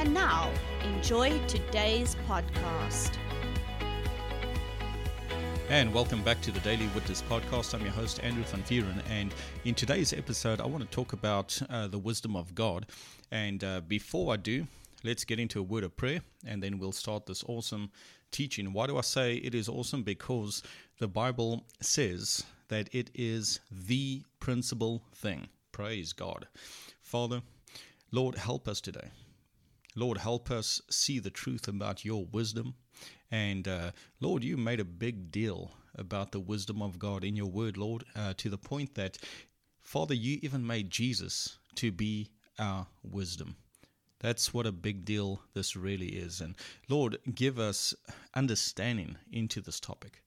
And now, enjoy today's podcast. And welcome back to the Daily Witness podcast. I'm your host, Andrew Van Vuuren. And in today's episode, I want to talk about uh, the wisdom of God. And uh, before I do, let's get into a word of prayer and then we'll start this awesome teaching. Why do I say it is awesome? Because the Bible says that it is the principal thing. Praise God. Father, Lord, help us today. Lord, help us see the truth about your wisdom. And uh, Lord, you made a big deal about the wisdom of God in your word, Lord, uh, to the point that, Father, you even made Jesus to be our wisdom. That's what a big deal this really is. And Lord, give us understanding into this topic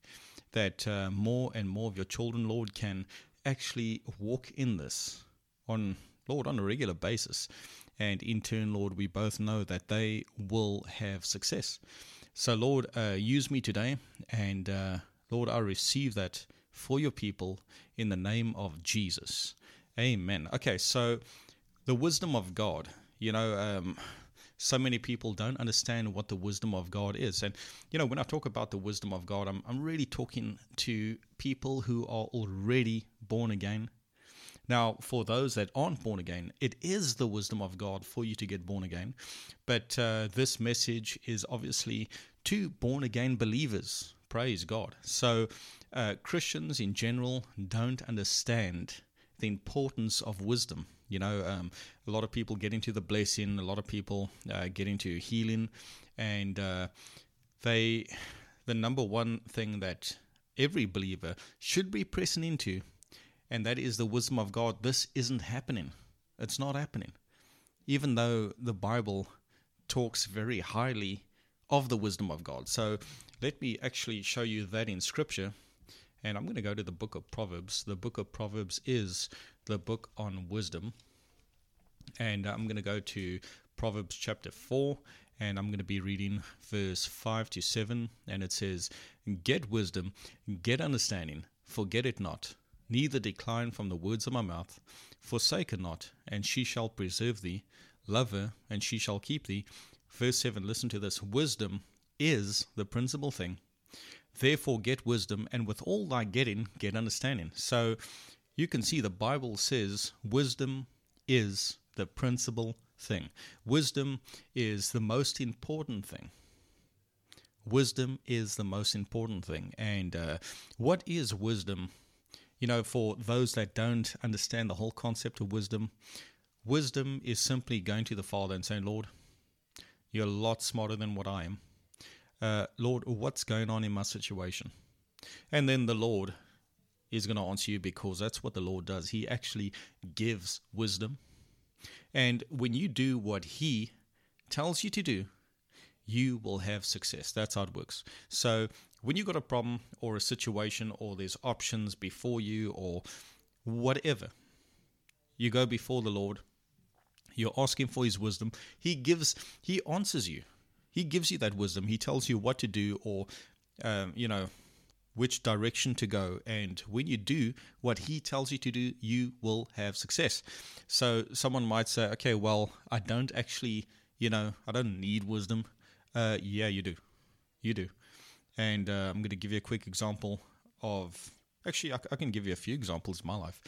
that uh, more and more of your children, Lord, can actually walk in this on, Lord, on a regular basis. And in turn, Lord, we both know that they will have success. So, Lord, uh, use me today. And uh, Lord, I receive that for your people in the name of Jesus. Amen. Okay, so the wisdom of God. You know, um, so many people don't understand what the wisdom of God is. And, you know, when I talk about the wisdom of God, I'm, I'm really talking to people who are already born again. Now, for those that aren't born again, it is the wisdom of God for you to get born again. But uh, this message is obviously to born again believers. Praise God. So, uh, Christians in general don't understand the importance of wisdom. You know, um, a lot of people get into the blessing, a lot of people uh, get into healing, and uh, they, the number one thing that every believer should be pressing into, and that is the wisdom of God. This isn't happening. It's not happening. Even though the Bible talks very highly of the wisdom of God. So let me actually show you that in Scripture. And I'm going to go to the book of Proverbs. The book of Proverbs is the book on wisdom. And I'm going to go to Proverbs chapter 4, and I'm going to be reading verse 5 to 7. And it says, Get wisdom, get understanding, forget it not, neither decline from the words of my mouth. Forsake her not, and she shall preserve thee. Love her, and she shall keep thee. Verse 7, listen to this wisdom is the principal thing. Therefore, get wisdom, and with all thy getting, get understanding. So you can see the Bible says wisdom is the principal thing. Wisdom is the most important thing. Wisdom is the most important thing. And uh, what is wisdom? You know, for those that don't understand the whole concept of wisdom, wisdom is simply going to the Father and saying, Lord, you're a lot smarter than what I am. Uh, Lord, what's going on in my situation? And then the Lord is going to answer you because that's what the Lord does. He actually gives wisdom. And when you do what He tells you to do, you will have success. That's how it works. So when you've got a problem or a situation or there's options before you or whatever, you go before the Lord. You're asking for His wisdom. He gives. He answers you. He gives you that wisdom. He tells you what to do or, um, you know, which direction to go. And when you do what he tells you to do, you will have success. So someone might say, okay, well, I don't actually, you know, I don't need wisdom. Uh, yeah, you do. You do. And uh, I'm going to give you a quick example of, actually, I, I, can give you a few examples in my life.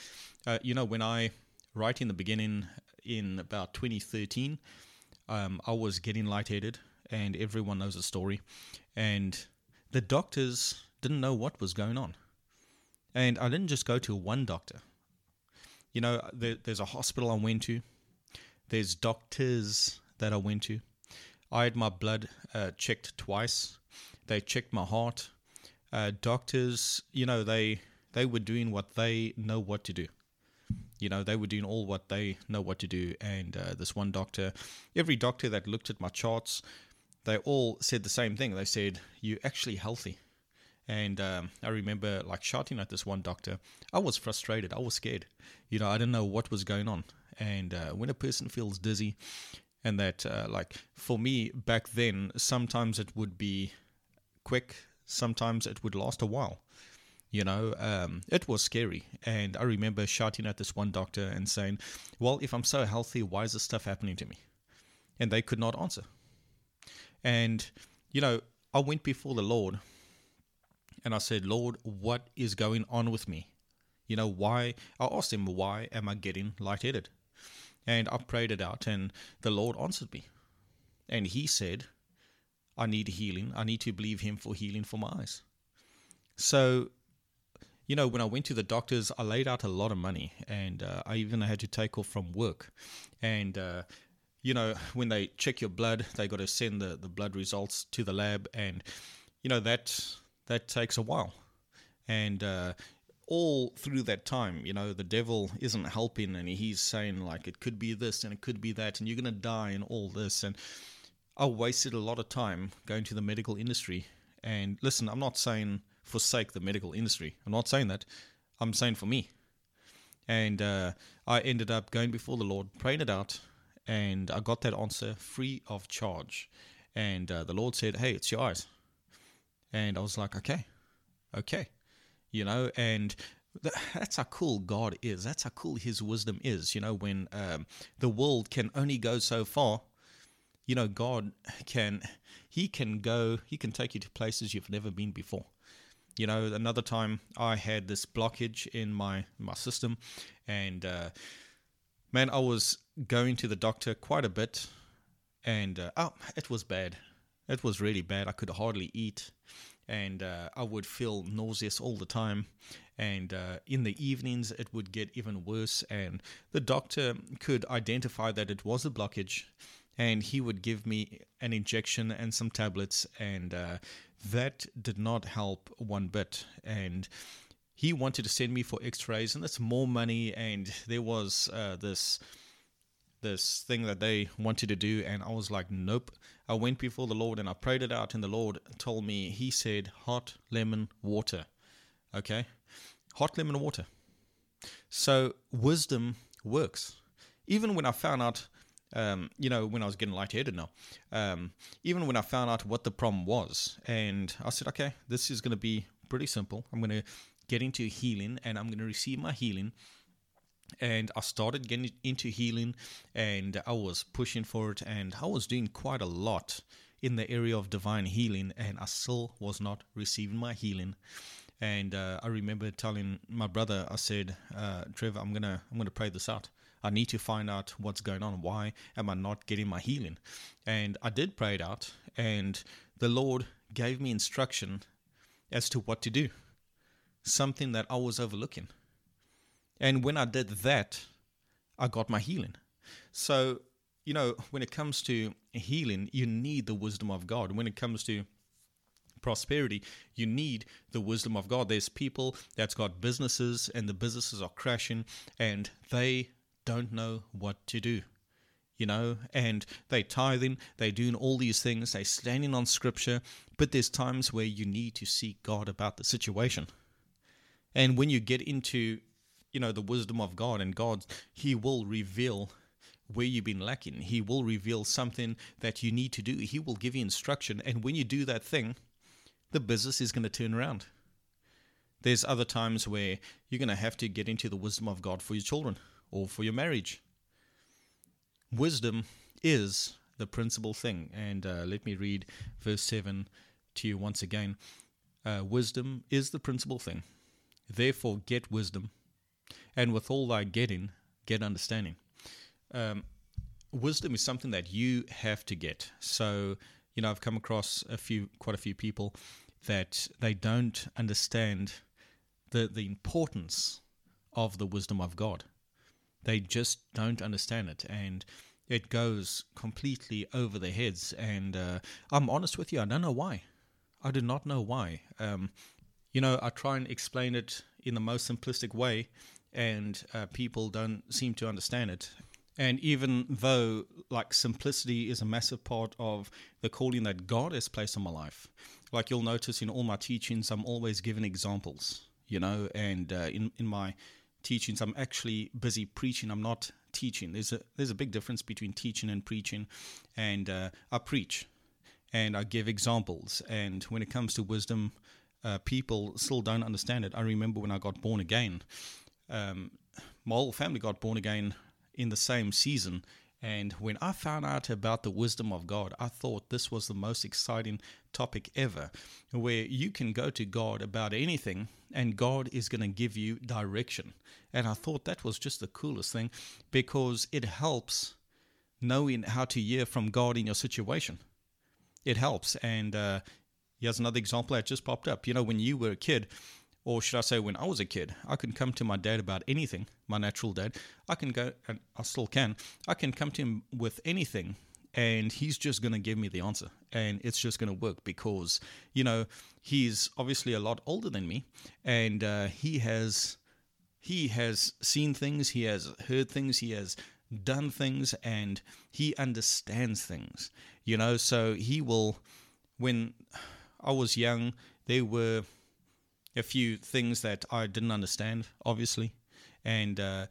Uh, you know, when I, right in the beginning, in about 2013, um, I was getting lightheaded, and everyone knows the story. And the doctors didn't know what was going on. And I didn't just go to one doctor. You know, there, there's a hospital I went to, there's doctors that I went to. I had my blood uh, checked twice. They checked my heart. Uh, doctors, you know, they they were doing what they know what to do. You know, they were doing all what they know what to do. And uh, this one doctor, every doctor that looked at my charts, they all said the same thing. They said, You're actually healthy. And um, I remember like shouting at this one doctor. I was frustrated. I was scared. You know, I didn't know what was going on. And uh, when a person feels dizzy, and that, uh, like, for me back then, sometimes it would be quick, sometimes it would last a while. You know, um, it was scary. And I remember shouting at this one doctor and saying, Well, if I'm so healthy, why is this stuff happening to me? And they could not answer. And, you know, I went before the Lord and I said, Lord, what is going on with me? You know, why? I asked him, why am I getting lightheaded? And I prayed it out, and the Lord answered me. And he said, I need healing. I need to believe him for healing for my eyes. So, you know, when I went to the doctors, I laid out a lot of money, and uh, I even had to take off from work. And, uh, you know, when they check your blood, they got to send the, the blood results to the lab, and, you know, that that takes a while. And uh, all through that time, you know, the devil isn't helping and he's saying, like, it could be this and it could be that, and you're going to die and all this. And I wasted a lot of time going to the medical industry. And listen, I'm not saying forsake the medical industry. I'm not saying that. I'm saying for me. And uh, I ended up going before the Lord, praying it out, and I got that answer free of charge. And uh, the Lord said, Hey, it's your eyes. And I was like, okay, okay, you know, and that's how cool God is. That's how cool His wisdom is. You know, when um, the world can only go so far, you know, God can, He can go, He can take you to places you've never been before. You know, another time I had this blockage in my my system, and uh, man, I was going to the doctor quite a bit, and uh, oh, it was bad. It was really bad. I could hardly eat, and uh, I would feel nauseous all the time. And uh, in the evenings, it would get even worse. And the doctor could identify that it was a blockage, and he would give me an injection and some tablets, and uh, that did not help one bit. And he wanted to send me for X-rays, and that's more money. And there was uh, this this thing that they wanted to do, and I was like, nope. I went before the Lord and I prayed it out, and the Lord told me, He said, hot lemon water. Okay? Hot lemon water. So wisdom works. Even when I found out, um, you know, when I was getting lightheaded now, um, even when I found out what the problem was, and I said, okay, this is going to be pretty simple. I'm going to get into healing and I'm going to receive my healing. And I started getting into healing and I was pushing for it and I was doing quite a lot in the area of divine healing and I still was not receiving my healing. And uh, I remember telling my brother I said uh, Trevor I'm gonna I'm gonna pray this out I need to find out what's going on why am I not getting my healing and I did pray it out and the Lord gave me instruction as to what to do something that I was overlooking and when I did that, I got my healing. So, you know, when it comes to healing, you need the wisdom of God. When it comes to prosperity, you need the wisdom of God. There's people that's got businesses and the businesses are crashing and they don't know what to do. You know, and they tithing, they doing all these things, they standing on scripture, but there's times where you need to seek God about the situation. And when you get into you know the wisdom of God and God he will reveal where you've been lacking. He will reveal something that you need to do. He will give you instruction and when you do that thing, the business is going to turn around. There's other times where you're going to have to get into the wisdom of God for your children or for your marriage. Wisdom is the principal thing. And uh, let me read verse 7 to you once again. Uh, wisdom is the principal thing. Therefore, get wisdom and with all thy getting, get understanding. Um, wisdom is something that you have to get. So, you know, I've come across a few, quite a few people that they don't understand the the importance of the wisdom of God. They just don't understand it, and it goes completely over their heads. And uh, I'm honest with you, I don't know why. I do not know why. Um, you know, I try and explain it in the most simplistic way, and uh, people don't seem to understand it. And even though, like, simplicity is a massive part of the calling that God has placed on my life, like you'll notice in all my teachings, I'm always giving examples, you know, and uh, in, in my teachings, I'm actually busy preaching. I'm not teaching. There's a, there's a big difference between teaching and preaching. And uh, I preach and I give examples. And when it comes to wisdom, uh, people still don't understand it. I remember when I got born again, um, my whole family got born again in the same season. And when I found out about the wisdom of God, I thought this was the most exciting topic ever, where you can go to God about anything and God is going to give you direction. And I thought that was just the coolest thing because it helps knowing how to hear from God in your situation. It helps. And uh, here's another example that just popped up. You know, when you were a kid, or should I say, when I was a kid, I could come to my dad about anything, my natural dad. I can go, and I still can, I can come to him with anything, and he's just going to give me the answer. And it's just going to work because, you know, he's obviously a lot older than me, and uh, he has. He has seen things, he has heard things, he has done things, and he understands things. You know, so he will. When I was young, there were a few things that I didn't understand, obviously. And uh,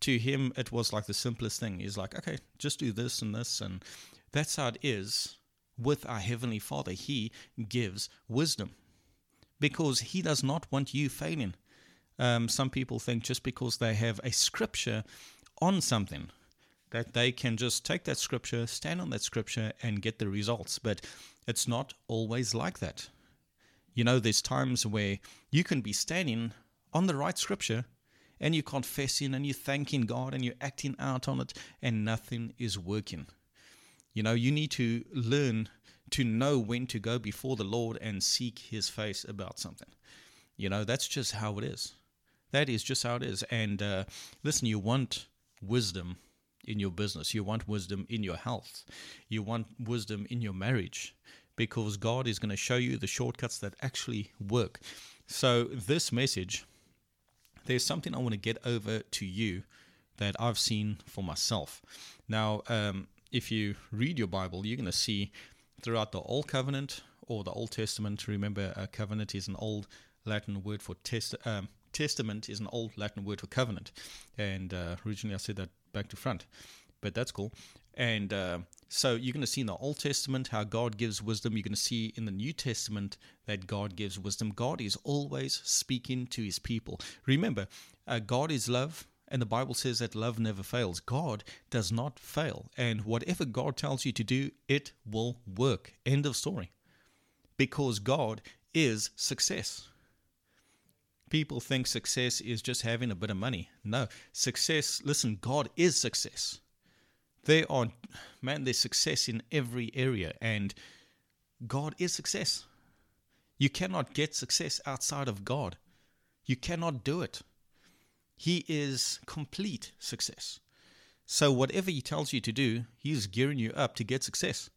to him, it was like the simplest thing. He's like, okay, just do this and this. And that's how it is with our Heavenly Father. He gives wisdom because He does not want you failing. Um, some people think just because they have a scripture on something, that they can just take that scripture, stand on that scripture, and get the results. But it's not always like that. You know, there's times where you can be standing on the right scripture and you're confessing and you're thanking God and you're acting out on it and nothing is working. You know, you need to learn to know when to go before the Lord and seek his face about something. You know, that's just how it is. That is just how it is. And uh, listen, you want wisdom in your business, you want wisdom in your health, you want wisdom in your marriage, because God is going to show you the shortcuts that actually work. So, this message, there's something I want to get over to you that I've seen for myself. Now, um, if you read your Bible, you're going to see throughout the Old Covenant or the Old Testament, remember, a covenant is an old Latin word for test, um, testament, is an old Latin word for covenant. And uh, originally I said that back to front, but that's cool. And uh, so you're going to see in the Old Testament how God gives wisdom. You're going to see in the New Testament that God gives wisdom. God is always speaking to his people. Remember, uh, God is love. And the Bible says that love never fails. God does not fail. And whatever God tells you to do, it will work. End of story. Because God is success. People think success is just having a bit of money. No, success, listen, God is success they are, man, there's success in every area, and God is success. You cannot get success outside of God. You cannot do it. He is complete success. So whatever He tells you to do, He is gearing you up to get success.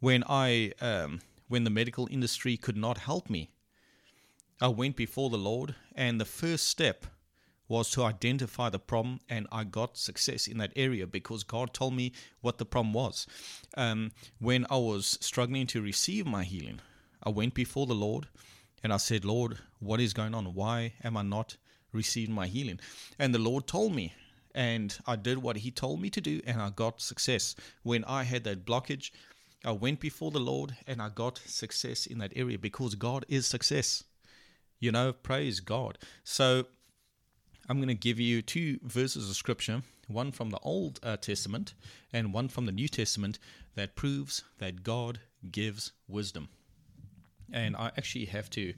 When I, um, when the medical industry could not help me, I went before the Lord, and the first step was to identify the problem, and I got success in that area because God told me what the problem was. Um, when I was struggling to receive my healing, I went before the Lord and I said, Lord, what is going on? Why am I not receiving my healing? And the Lord told me, and I did what He told me to do, and I got success. When I had that blockage, I went before the Lord and I got success in that area because God is success. You know, praise God. So I'm going to give you two verses of scripture, one from the Old uh, Testament and one from the New Testament, that proves that God gives wisdom. And I actually have to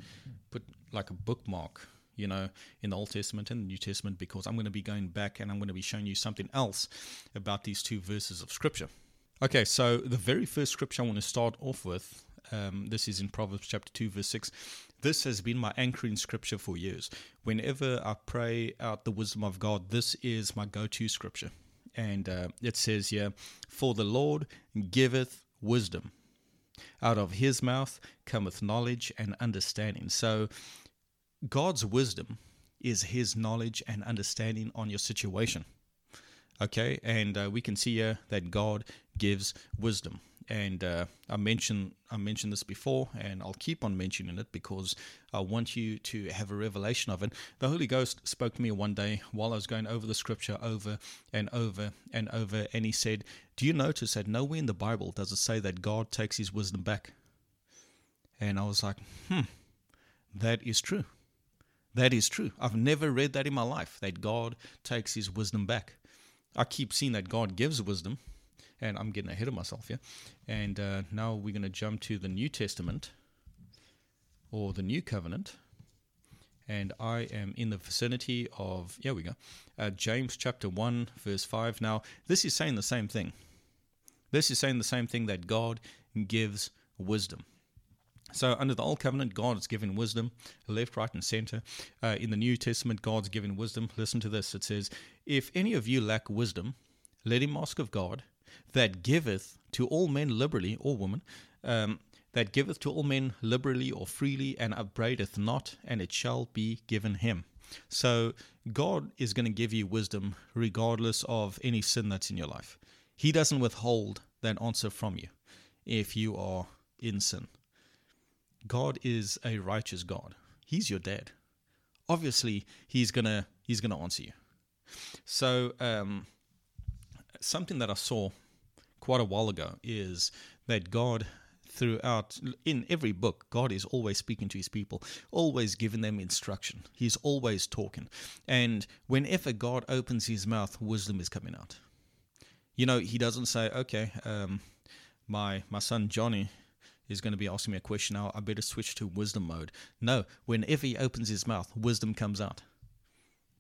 put like a bookmark, you know, in the Old Testament and the New Testament because I'm going to be going back and I'm going to be showing you something else about these two verses of scripture. Okay, so the very first scripture I want to start off with, um, this is in Proverbs chapter 2, verse 6. This has been my anchoring scripture for years. Whenever I pray out the wisdom of God, this is my go to scripture. And uh, it says here, For the Lord giveth wisdom. Out of his mouth cometh knowledge and understanding. So, God's wisdom is his knowledge and understanding on your situation. Okay, and uh, we can see here that God gives wisdom. And uh, I mentioned I mentioned this before, and I'll keep on mentioning it because I want you to have a revelation of it. The Holy Ghost spoke to me one day while I was going over the Scripture over and over and over, and He said, "Do you notice that nowhere in the Bible does it say that God takes His wisdom back?" And I was like, "Hmm, that is true." That is true. I've never read that in my life that God takes his wisdom back. I keep seeing that God gives wisdom, and I'm getting ahead of myself here. And uh, now we're going to jump to the New Testament or the New Covenant. And I am in the vicinity of, here we go, uh, James chapter 1, verse 5. Now, this is saying the same thing. This is saying the same thing that God gives wisdom. So, under the Old Covenant, God is given wisdom, left, right, and center. Uh, in the New Testament, God's given wisdom. Listen to this it says, If any of you lack wisdom, let him ask of God, that giveth to all men liberally, or woman, um, that giveth to all men liberally or freely, and upbraideth not, and it shall be given him. So, God is going to give you wisdom regardless of any sin that's in your life. He doesn't withhold that answer from you if you are in sin. God is a righteous God. He's your dad. Obviously, he's gonna he's gonna answer you. So, um, something that I saw quite a while ago is that God, throughout in every book, God is always speaking to His people, always giving them instruction. He's always talking, and whenever God opens His mouth, wisdom is coming out. You know, He doesn't say, "Okay, um, my my son Johnny." is going to be asking me a question now, I better switch to wisdom mode. No, whenever he opens his mouth, wisdom comes out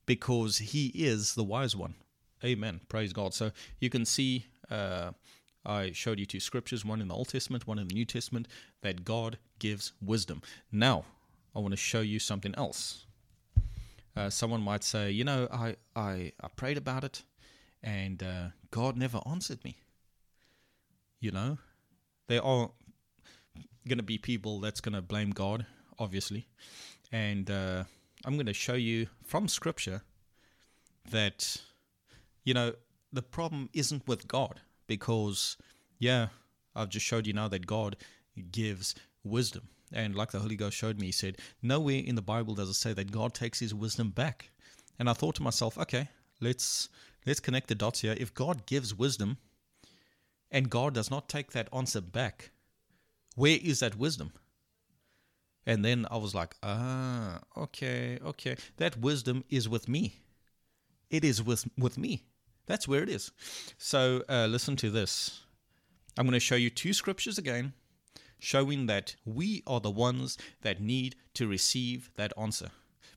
because he is the wise one. Amen. Praise God. So you can see, uh, I showed you two scriptures, one in the Old Testament, one in the New Testament, that God gives wisdom. Now, I want to show you something else. Uh, someone might say, you know, I, I, I prayed about it and uh, God never answered me. You know, there are going to be people that's going to blame God, obviously. And uh, I'm going to show you from Scripture that, you know, the problem isn't with God because, yeah, I've just showed you now that God gives wisdom. And like the Holy Ghost showed me, he said, nowhere in the Bible does it say that God takes his wisdom back. And I thought to myself, okay, let's let's connect the dots here. If God gives wisdom and God does not take that answer back, where is that wisdom? And then I was like, ah, okay, okay. That wisdom is with me. It is with, with me. That's where it is. So uh, listen to this. I'm going to show you two scriptures again, showing that we are the ones that need to receive that answer.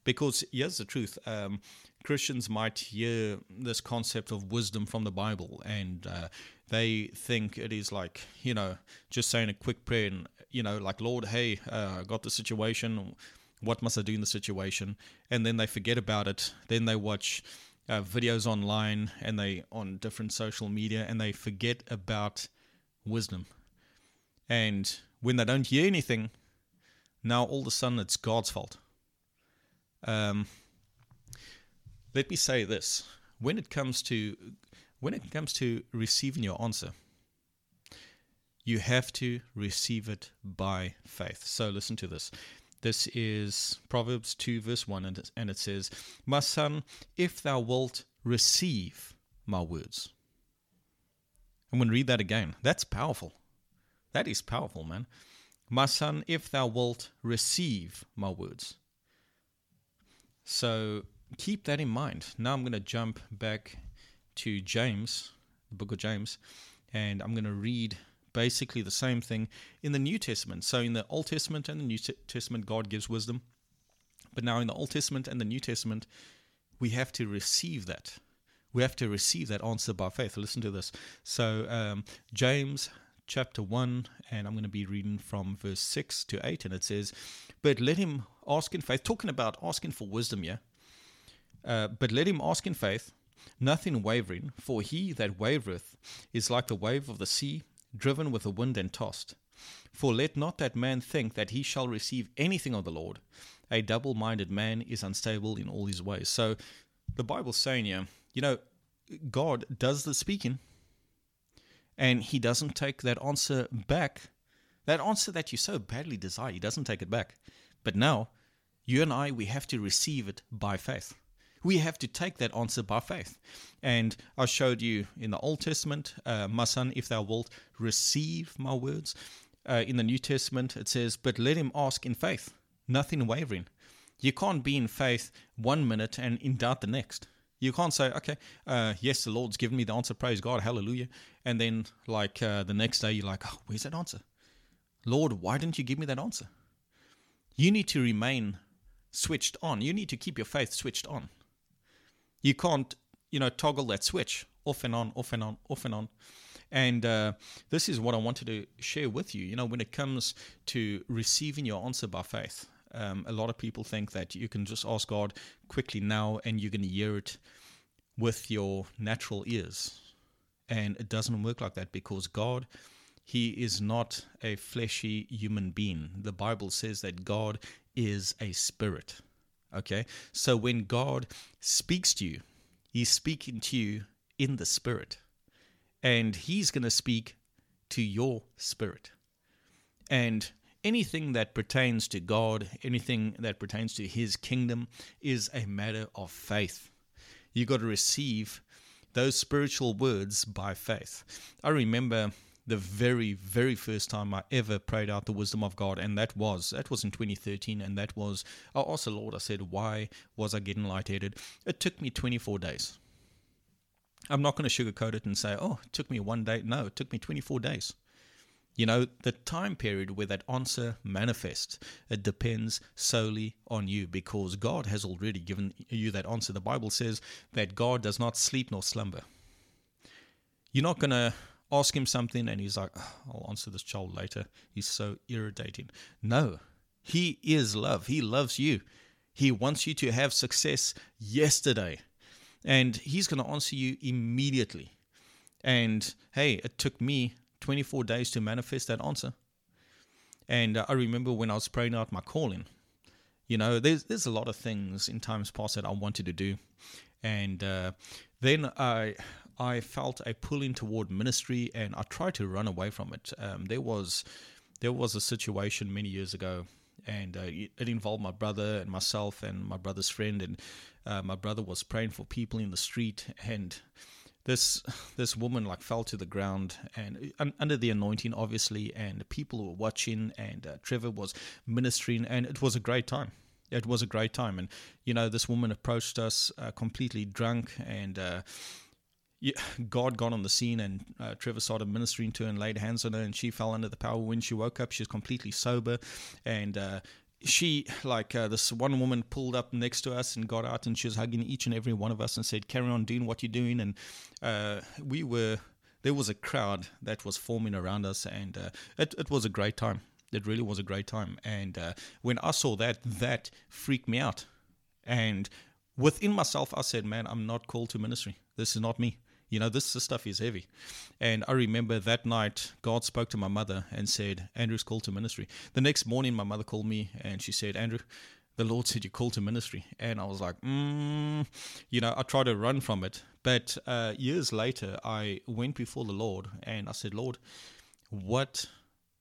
Because here's the truth um, Christians might hear this concept of wisdom from the Bible and uh, they think it is like, you know, just saying a quick prayer and, you know, like, Lord, hey, uh, I got the situation. What must I do in the situation? And then they forget about it. Then they watch uh, videos online and they on different social media and they forget about wisdom. And when they don't hear anything, now all of a sudden it's God's fault. Um, let me say this: when it comes to when it comes to receiving your answer, you have to receive it by faith. So listen to this. This is Proverbs 2, verse 1, and it, and it says, My son, if thou wilt receive my words. I'm going to read that again. That's powerful. That is powerful, man. My son, if thou wilt receive my words. So keep that in mind. Now I'm going to jump back to James, the book of James, and I'm going to read basically the same thing in the New Testament. So in the Old Testament and the New Testament, God gives wisdom. But now in the Old Testament and the New Testament, we have to receive that. We have to receive that answer by faith. Listen to this. So, um, James chapter 1, and I'm going to be reading from verse 6 to 8, and it says, But let him ask in faith, talking about asking for wisdom, yeah? Uh, but let him ask in faith nothing wavering, for he that wavereth is like the wave of the sea, driven with the wind and tossed. For let not that man think that he shall receive anything of the Lord. A double minded man is unstable in all his ways. So the Bible's saying here, you know, God does the speaking and he doesn't take that answer back. That answer that you so badly desire, he doesn't take it back. But now, you and I, we have to receive it by faith. We have to take that answer by faith. And I showed you in the Old Testament, uh, my son, if thou wilt receive my words. Uh, in the New Testament, it says, but let him ask in faith, nothing wavering. You can't be in faith one minute and in doubt the next. You can't say, okay, uh, yes, the Lord's given me the answer, praise God, hallelujah. And then, like, uh, the next day, you're like, oh, where's that answer? Lord, why didn't you give me that answer? You need to remain switched on. You need to keep your faith switched on. You can't, you know, toggle that switch off and on, off and on, off and on. And uh, this is what I wanted to share with you. You know, when it comes to receiving your answer by faith, um, a lot of people think that you can just ask God quickly now and you're going to hear it with your natural ears. And it doesn't work like that because God, He is not a fleshy human being. The Bible says that God is a spirit. Okay? So when God speaks to you, He's speaking to you in the spirit. And He's going to speak to your spirit. And anything that pertains to God, anything that pertains to His kingdom, is a matter of faith. You've got to receive those spiritual words by faith. I remember the very very first time I ever prayed out the wisdom of God and that was that was in 2013 and that was I asked the Lord I said why was I getting lightheaded it took me 24 days I'm not going to sugarcoat it and say oh it took me one day no it took me 24 days you know, the time period where that answer manifests, it depends solely on you because God has already given you that answer. The Bible says that God does not sleep nor slumber. You're not going to ask him something and he's like, oh, I'll answer this child later. He's so irritating. No, he is love. He loves you. He wants you to have success yesterday. And he's going to answer you immediately. And hey, it took me 24 days to manifest that answer. And uh, I remember when I was praying out my calling, you know, there's there's a lot of things in times past that I wanted to do, and uh, then I I felt a pulling toward ministry, and I tried to run away from it. Um, there was there was a situation many years ago, and uh, it involved my brother and myself and my brother's friend, and uh, my brother was praying for people in the street, and this this woman like fell to the ground and uh, under the anointing obviously and people were watching and uh, Trevor was ministering and it was a great time it was a great time and you know this woman approached us uh, completely drunk and uh, God got on the scene and uh, Trevor started ministering to her and laid hands on her and she fell under the power. When she woke up she was completely sober and uh, she like uh, this one woman pulled up next to us and got out and she was hugging each and every one of us and said carry on doing what you're doing. And uh, we were there was a crowd that was forming around us and uh, it, it was a great time. It really was a great time. And uh, when i saw that that freaked me out. And within myself i said man i'm not called to ministry. This is not me you know, this, this stuff is heavy. And I remember that night, God spoke to my mother and said, Andrew's called to ministry. The next morning, my mother called me and she said, Andrew, the Lord said you're called to ministry. And I was like, mm, you know, I tried to run from it. But uh, years later, I went before the Lord and I said, Lord, what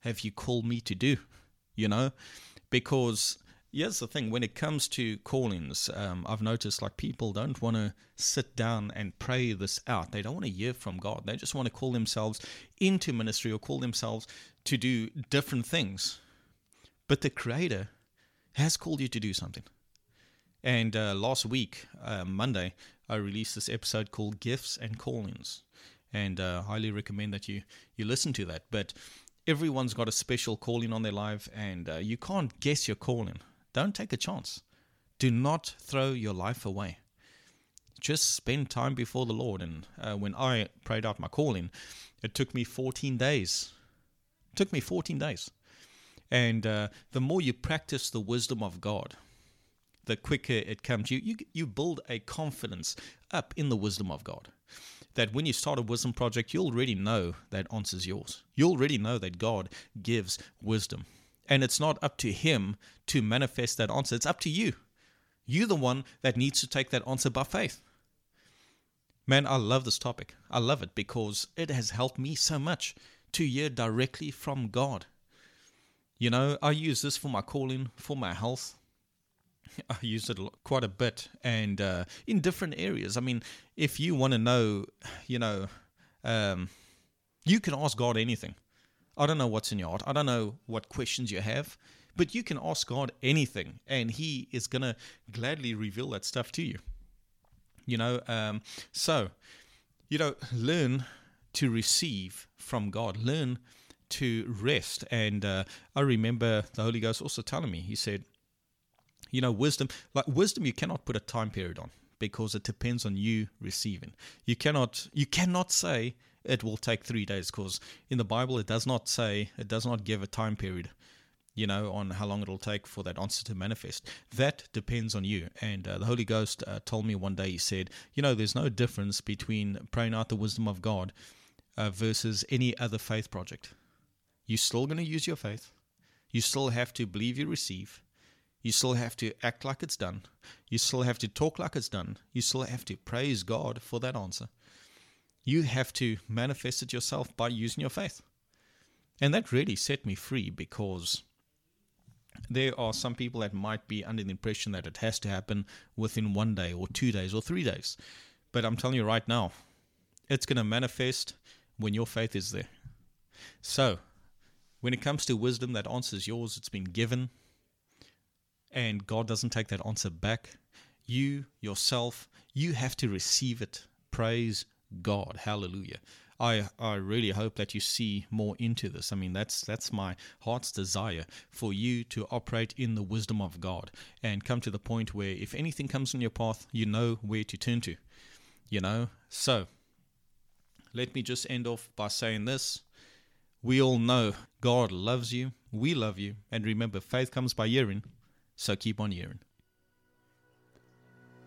have you called me to do? You know, because here's the thing when it comes to callings um, i've noticed like people don't want to sit down and pray this out. They don't want to hear from god. They just want to call themselves into ministry or call themselves to do different things. But the creator has called you to do something. And uh, last week uh, monday i released this episode called gifts and callings. And uh, highly recommend that you you listen to that. But everyone's got a special calling on their life and uh, you can't guess your calling don't take a chance. Do not throw your life away. Just spend time before the Lord. And uh, when I prayed out my calling, it took me 14 days. It took me 14 days. And uh, the more you practice the wisdom of God, the quicker it comes. You, you you build a confidence up in the wisdom of God. That when you start a wisdom project, you already know that answer's yours. You already know that God gives wisdom. And it's not up to him to manifest that answer. It's up to you. You're the one that needs to take that answer by faith. Man, I love this topic. I love it because it has helped me so much to hear directly from God. You know, I use this for my calling, for my health. I use it quite a bit and uh, in different areas. I mean, if you want to know, you know, um, you can ask God anything. I don't know what's in your heart. I don't know what questions you have, but you can ask God anything, and He is going to gladly reveal that stuff to you. You know, um, so, you know, learn to receive from God, learn to rest. And uh, I remember the Holy Ghost also telling me, He said, you know, wisdom, like wisdom, you cannot put a time period on because it depends on you receiving. You cannot, you cannot say it will take three days because in the Bible it does not say, it does not give a time period you know, on how long it'll take for that answer to manifest. That depends on you. And uh, the Holy Ghost uh, told me one day, he said, you know, there's no difference between praying out the wisdom of God uh, versus any other faith project. You're still going to use your faith. You still have to believe you receive. You still have to act like it's done. You still have to talk like it's done. You still have to praise God for that answer. You have to manifest it yourself by using your faith. And that really set me free because there are some people that might be under the impression that it has to happen within one day or two days or three days. But I'm telling you right now, it's going to manifest when your faith is there. So, when it comes to wisdom, that answer is yours. It's been given, and God doesn't take that answer back. You yourself, you have to receive it. Praise God. Hallelujah. I I really hope that you see more into this. I mean, that's that's my heart's desire for you to operate in the wisdom of God and come to the point where if anything comes on your path, you know where to turn to. You know? So, let me just end off by saying this. We all know God loves you, we love you, and remember faith comes by hearing, so keep on hearing.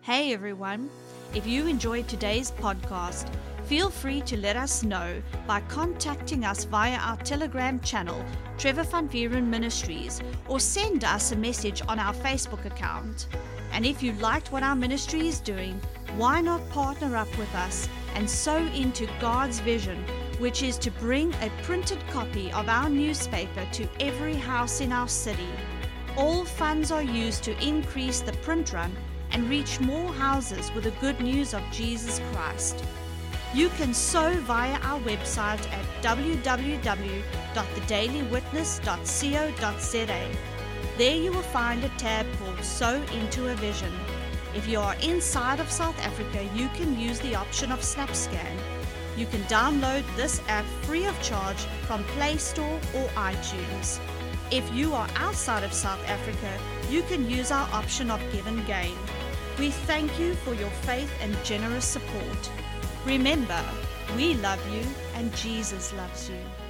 Hey everyone. If you enjoyed today's podcast, Feel free to let us know by contacting us via our Telegram channel, Trevor Van Vuuren Ministries, or send us a message on our Facebook account. And if you liked what our ministry is doing, why not partner up with us and sow into God's vision, which is to bring a printed copy of our newspaper to every house in our city? All funds are used to increase the print run and reach more houses with the good news of Jesus Christ. You can sow via our website at www.thedailywitness.co.za. There you will find a tab called Sow into a Vision. If you are inside of South Africa, you can use the option of SnapScan. You can download this app free of charge from Play Store or iTunes. If you are outside of South Africa, you can use our option of GivenGain. We thank you for your faith and generous support. Remember, we love you and Jesus loves you.